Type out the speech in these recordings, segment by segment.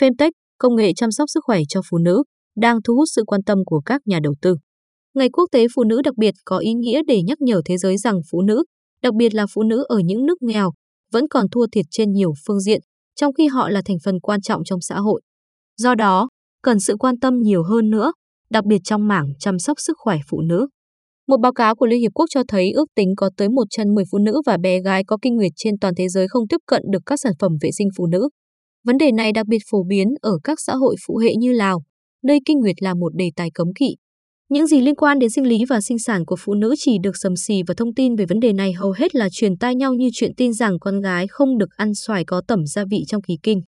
Femtech, công nghệ chăm sóc sức khỏe cho phụ nữ, đang thu hút sự quan tâm của các nhà đầu tư. Ngày Quốc tế Phụ nữ đặc biệt có ý nghĩa để nhắc nhở thế giới rằng phụ nữ, đặc biệt là phụ nữ ở những nước nghèo, vẫn còn thua thiệt trên nhiều phương diện, trong khi họ là thành phần quan trọng trong xã hội. Do đó, cần sự quan tâm nhiều hơn nữa, đặc biệt trong mảng chăm sóc sức khỏe phụ nữ. Một báo cáo của Liên Hiệp Quốc cho thấy ước tính có tới 1 chân 10 phụ nữ và bé gái có kinh nguyệt trên toàn thế giới không tiếp cận được các sản phẩm vệ sinh phụ nữ. Vấn đề này đặc biệt phổ biến ở các xã hội phụ hệ như Lào, nơi kinh nguyệt là một đề tài cấm kỵ. Những gì liên quan đến sinh lý và sinh sản của phụ nữ chỉ được sầm xì và thông tin về vấn đề này hầu hết là truyền tai nhau như chuyện tin rằng con gái không được ăn xoài có tẩm gia vị trong kỳ kinh.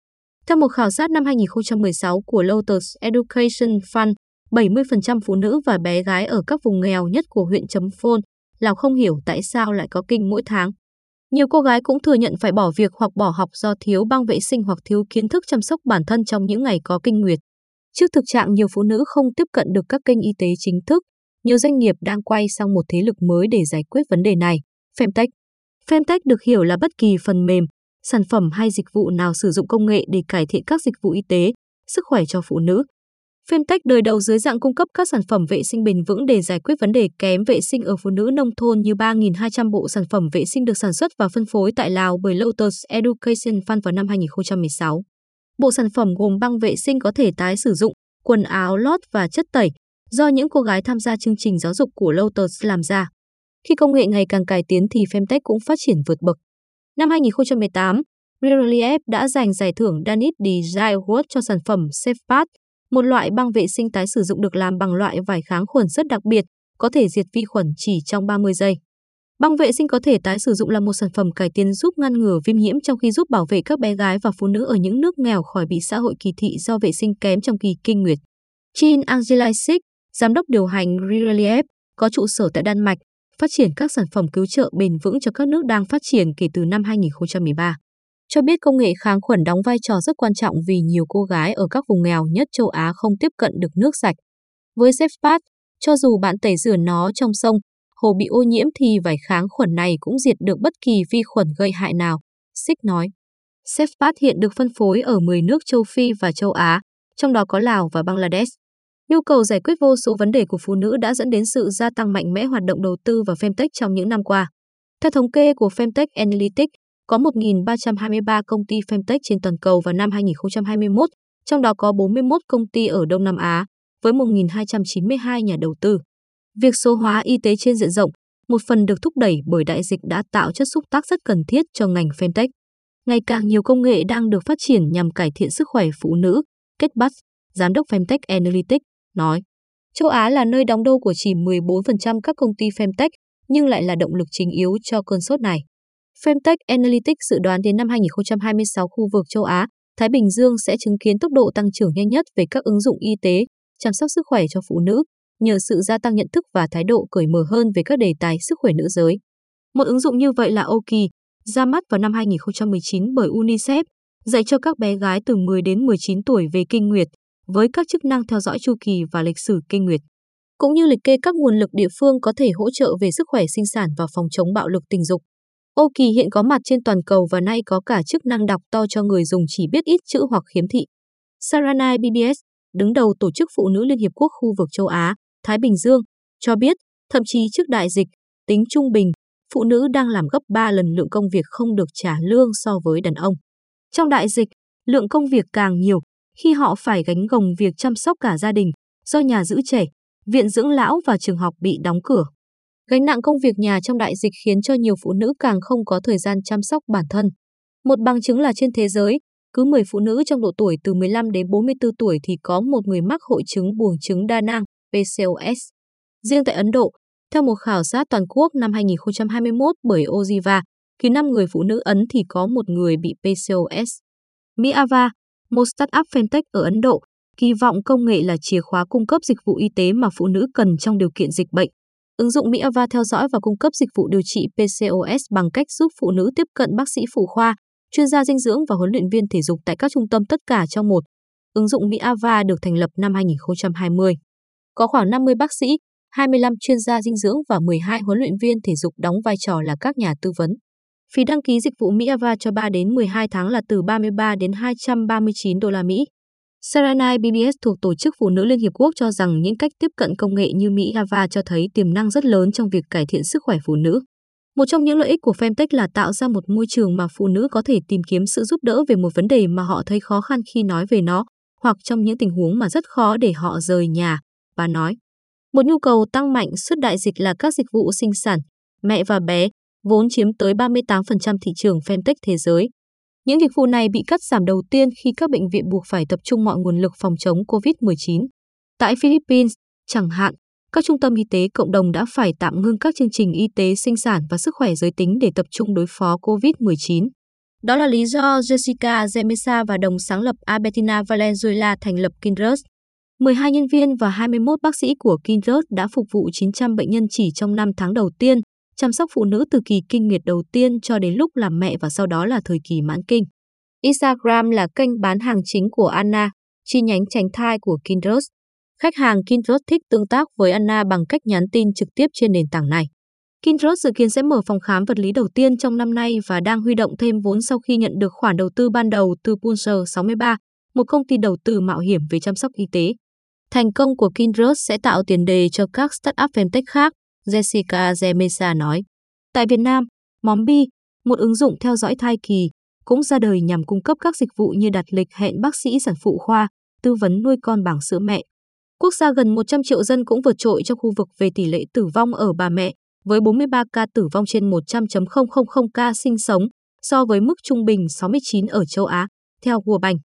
Theo một khảo sát năm 2016 của Lotus Education Fund, 70% phụ nữ và bé gái ở các vùng nghèo nhất của huyện Chấm Phôn, Lào không hiểu tại sao lại có kinh mỗi tháng. Nhiều cô gái cũng thừa nhận phải bỏ việc hoặc bỏ học do thiếu băng vệ sinh hoặc thiếu kiến thức chăm sóc bản thân trong những ngày có kinh nguyệt. Trước thực trạng nhiều phụ nữ không tiếp cận được các kênh y tế chính thức, nhiều doanh nghiệp đang quay sang một thế lực mới để giải quyết vấn đề này, Femtech. Femtech được hiểu là bất kỳ phần mềm, sản phẩm hay dịch vụ nào sử dụng công nghệ để cải thiện các dịch vụ y tế, sức khỏe cho phụ nữ. Femtech đời đầu dưới dạng cung cấp các sản phẩm vệ sinh bền vững để giải quyết vấn đề kém vệ sinh ở phụ nữ nông thôn như 3.200 bộ sản phẩm vệ sinh được sản xuất và phân phối tại Lào bởi Lotus Education Fund vào năm 2016. Bộ sản phẩm gồm băng vệ sinh có thể tái sử dụng, quần áo lót và chất tẩy, do những cô gái tham gia chương trình giáo dục của Lotus làm ra. Khi công nghệ ngày càng cải tiến thì Femtech cũng phát triển vượt bậc. Năm 2018, Relief đã giành giải thưởng Danish Design Award cho sản phẩm SafePath, một loại băng vệ sinh tái sử dụng được làm bằng loại vải kháng khuẩn rất đặc biệt, có thể diệt vi khuẩn chỉ trong 30 giây. Băng vệ sinh có thể tái sử dụng là một sản phẩm cải tiến giúp ngăn ngừa viêm nhiễm trong khi giúp bảo vệ các bé gái và phụ nữ ở những nước nghèo khỏi bị xã hội kỳ thị do vệ sinh kém trong kỳ kinh nguyệt. Jean Angelisic, giám đốc điều hành Relief, có trụ sở tại Đan Mạch, phát triển các sản phẩm cứu trợ bền vững cho các nước đang phát triển kể từ năm 2013. Cho biết công nghệ kháng khuẩn đóng vai trò rất quan trọng vì nhiều cô gái ở các vùng nghèo nhất châu Á không tiếp cận được nước sạch. Với SafePath, cho dù bạn tẩy rửa nó trong sông, hồ bị ô nhiễm thì vải kháng khuẩn này cũng diệt được bất kỳ vi khuẩn gây hại nào, Six nói. SafePath hiện được phân phối ở 10 nước châu Phi và châu Á, trong đó có Lào và Bangladesh. Nhu cầu giải quyết vô số vấn đề của phụ nữ đã dẫn đến sự gia tăng mạnh mẽ hoạt động đầu tư vào Femtech trong những năm qua. Theo thống kê của Femtech Analytics, có 1.323 công ty Femtech trên toàn cầu vào năm 2021, trong đó có 41 công ty ở Đông Nam Á, với 1.292 nhà đầu tư. Việc số hóa y tế trên diện rộng, một phần được thúc đẩy bởi đại dịch đã tạo chất xúc tác rất cần thiết cho ngành Femtech. Ngày càng nhiều công nghệ đang được phát triển nhằm cải thiện sức khỏe phụ nữ, Kết Bắt, giám đốc Femtech Analytics, nói. Châu Á là nơi đóng đô của chỉ 14% các công ty Femtech, nhưng lại là động lực chính yếu cho cơn sốt này. Femtech Analytics dự đoán đến năm 2026 khu vực châu Á, Thái Bình Dương sẽ chứng kiến tốc độ tăng trưởng nhanh nhất về các ứng dụng y tế, chăm sóc sức khỏe cho phụ nữ, nhờ sự gia tăng nhận thức và thái độ cởi mở hơn về các đề tài sức khỏe nữ giới. Một ứng dụng như vậy là Oki, ra mắt vào năm 2019 bởi UNICEF, dạy cho các bé gái từ 10 đến 19 tuổi về kinh nguyệt, với các chức năng theo dõi chu kỳ và lịch sử kinh nguyệt, cũng như liệt kê các nguồn lực địa phương có thể hỗ trợ về sức khỏe sinh sản và phòng chống bạo lực tình dục. Oki hiện có mặt trên toàn cầu và nay có cả chức năng đọc to cho người dùng chỉ biết ít chữ hoặc khiếm thị. Saranai BBS, đứng đầu Tổ chức Phụ nữ Liên Hiệp Quốc khu vực châu Á, Thái Bình Dương, cho biết, thậm chí trước đại dịch, tính trung bình, phụ nữ đang làm gấp 3 lần lượng công việc không được trả lương so với đàn ông. Trong đại dịch, lượng công việc càng nhiều khi họ phải gánh gồng việc chăm sóc cả gia đình, do nhà giữ trẻ, viện dưỡng lão và trường học bị đóng cửa. Gánh nặng công việc nhà trong đại dịch khiến cho nhiều phụ nữ càng không có thời gian chăm sóc bản thân. Một bằng chứng là trên thế giới, cứ 10 phụ nữ trong độ tuổi từ 15 đến 44 tuổi thì có một người mắc hội chứng buồng trứng đa nang, PCOS. Riêng tại Ấn Độ, theo một khảo sát toàn quốc năm 2021 bởi Ojiva, cứ 5 người phụ nữ Ấn thì có một người bị PCOS. Miava, một startup fintech ở Ấn Độ, kỳ vọng công nghệ là chìa khóa cung cấp dịch vụ y tế mà phụ nữ cần trong điều kiện dịch bệnh. Ứng dụng Miava theo dõi và cung cấp dịch vụ điều trị PCOS bằng cách giúp phụ nữ tiếp cận bác sĩ phụ khoa, chuyên gia dinh dưỡng và huấn luyện viên thể dục tại các trung tâm tất cả trong một. Ứng dụng Miava được thành lập năm 2020. Có khoảng 50 bác sĩ, 25 chuyên gia dinh dưỡng và 12 huấn luyện viên thể dục đóng vai trò là các nhà tư vấn. Phí đăng ký dịch vụ Miava cho 3 đến 12 tháng là từ 33 đến 239 đô la Mỹ. Saranai BBS thuộc Tổ chức Phụ nữ Liên Hiệp Quốc cho rằng những cách tiếp cận công nghệ như Mỹ Ava cho thấy tiềm năng rất lớn trong việc cải thiện sức khỏe phụ nữ. Một trong những lợi ích của Femtech là tạo ra một môi trường mà phụ nữ có thể tìm kiếm sự giúp đỡ về một vấn đề mà họ thấy khó khăn khi nói về nó, hoặc trong những tình huống mà rất khó để họ rời nhà, bà nói. Một nhu cầu tăng mạnh suốt đại dịch là các dịch vụ sinh sản, mẹ và bé, vốn chiếm tới 38% thị trường Femtech thế giới. Những dịch vụ này bị cắt giảm đầu tiên khi các bệnh viện buộc phải tập trung mọi nguồn lực phòng chống COVID-19. Tại Philippines, chẳng hạn, các trung tâm y tế cộng đồng đã phải tạm ngưng các chương trình y tế sinh sản và sức khỏe giới tính để tập trung đối phó COVID-19. Đó là lý do Jessica Zemesa và đồng sáng lập Albertina Valenzuela thành lập Kindred. 12 nhân viên và 21 bác sĩ của Kindred đã phục vụ 900 bệnh nhân chỉ trong 5 tháng đầu tiên, chăm sóc phụ nữ từ kỳ kinh nguyệt đầu tiên cho đến lúc làm mẹ và sau đó là thời kỳ mãn kinh. Instagram là kênh bán hàng chính của Anna, chi nhánh tránh thai của Kindred. Khách hàng Kindred thích tương tác với Anna bằng cách nhắn tin trực tiếp trên nền tảng này. Kindred dự kiến sẽ mở phòng khám vật lý đầu tiên trong năm nay và đang huy động thêm vốn sau khi nhận được khoản đầu tư ban đầu từ Pulsar 63, một công ty đầu tư mạo hiểm về chăm sóc y tế. Thành công của Kindred sẽ tạo tiền đề cho các startup femtech khác, Jessica Zemesa nói. Tại Việt Nam, Móm Bi, một ứng dụng theo dõi thai kỳ, cũng ra đời nhằm cung cấp các dịch vụ như đặt lịch hẹn bác sĩ sản phụ khoa, tư vấn nuôi con bằng sữa mẹ. Quốc gia gần 100 triệu dân cũng vượt trội trong khu vực về tỷ lệ tử vong ở bà mẹ, với 43 ca tử vong trên 100.000 ca sinh sống, so với mức trung bình 69 ở châu Á, theo World Bank.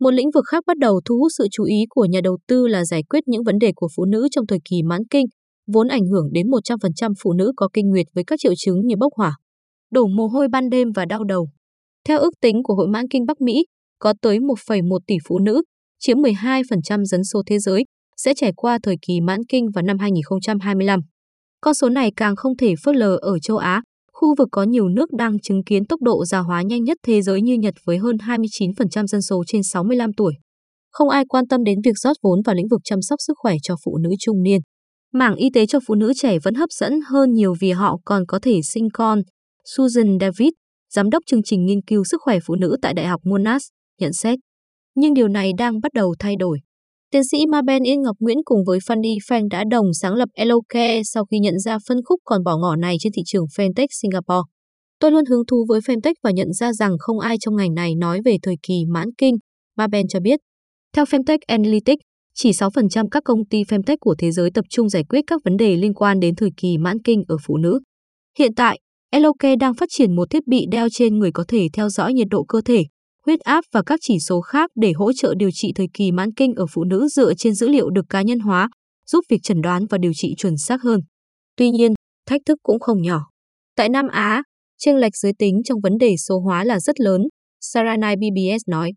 Một lĩnh vực khác bắt đầu thu hút sự chú ý của nhà đầu tư là giải quyết những vấn đề của phụ nữ trong thời kỳ mãn kinh, vốn ảnh hưởng đến 100% phụ nữ có kinh nguyệt với các triệu chứng như bốc hỏa, đổ mồ hôi ban đêm và đau đầu. Theo ước tính của Hội mãn kinh Bắc Mỹ, có tới 1,1 tỷ phụ nữ, chiếm 12% dân số thế giới, sẽ trải qua thời kỳ mãn kinh vào năm 2025. Con số này càng không thể phớt lờ ở châu Á, khu vực có nhiều nước đang chứng kiến tốc độ già hóa nhanh nhất thế giới như Nhật với hơn 29% dân số trên 65 tuổi. Không ai quan tâm đến việc rót vốn vào lĩnh vực chăm sóc sức khỏe cho phụ nữ trung niên. Mảng y tế cho phụ nữ trẻ vẫn hấp dẫn hơn nhiều vì họ còn có thể sinh con. Susan David, giám đốc chương trình nghiên cứu sức khỏe phụ nữ tại Đại học Monash, nhận xét. Nhưng điều này đang bắt đầu thay đổi. Tiến sĩ Maben Yên Ngọc Nguyễn cùng với Fanny Feng đã đồng sáng lập Elocare sau khi nhận ra phân khúc còn bỏ ngỏ này trên thị trường FenTech Singapore. Tôi luôn hứng thú với FenTech và nhận ra rằng không ai trong ngành này nói về thời kỳ mãn kinh, Maben cho biết. Theo Femtech Analytics, chỉ 6% các công ty Femtech của thế giới tập trung giải quyết các vấn đề liên quan đến thời kỳ mãn kinh ở phụ nữ. Hiện tại, Eloke đang phát triển một thiết bị đeo trên người có thể theo dõi nhiệt độ cơ thể, huyết áp và các chỉ số khác để hỗ trợ điều trị thời kỳ mãn kinh ở phụ nữ dựa trên dữ liệu được cá nhân hóa, giúp việc chẩn đoán và điều trị chuẩn xác hơn. Tuy nhiên, thách thức cũng không nhỏ. Tại Nam Á, chênh lệch giới tính trong vấn đề số hóa là rất lớn, Saranai BBS nói.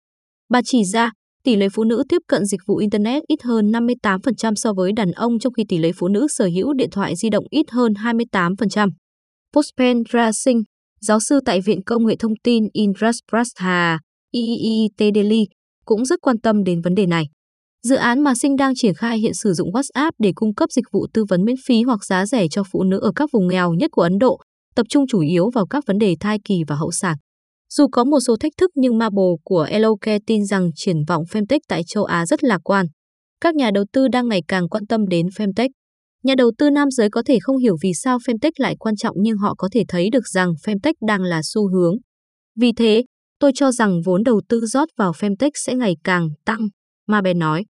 Bà chỉ ra, tỷ lệ phụ nữ tiếp cận dịch vụ Internet ít hơn 58% so với đàn ông trong khi tỷ lệ phụ nữ sở hữu điện thoại di động ít hơn 28%. Pushpendra Singh, giáo sư tại Viện Công nghệ Thông tin Indraprastha, IIT Delhi cũng rất quan tâm đến vấn đề này. Dự án mà Sinh đang triển khai hiện sử dụng WhatsApp để cung cấp dịch vụ tư vấn miễn phí hoặc giá rẻ cho phụ nữ ở các vùng nghèo nhất của Ấn Độ, tập trung chủ yếu vào các vấn đề thai kỳ và hậu sản. Dù có một số thách thức nhưng Marble của Eloke tin rằng triển vọng Femtech tại châu Á rất lạc quan. Các nhà đầu tư đang ngày càng quan tâm đến Femtech. Nhà đầu tư nam giới có thể không hiểu vì sao Femtech lại quan trọng nhưng họ có thể thấy được rằng Femtech đang là xu hướng. Vì thế, Tôi cho rằng vốn đầu tư rót vào Femtech sẽ ngày càng tăng, Mabe nói.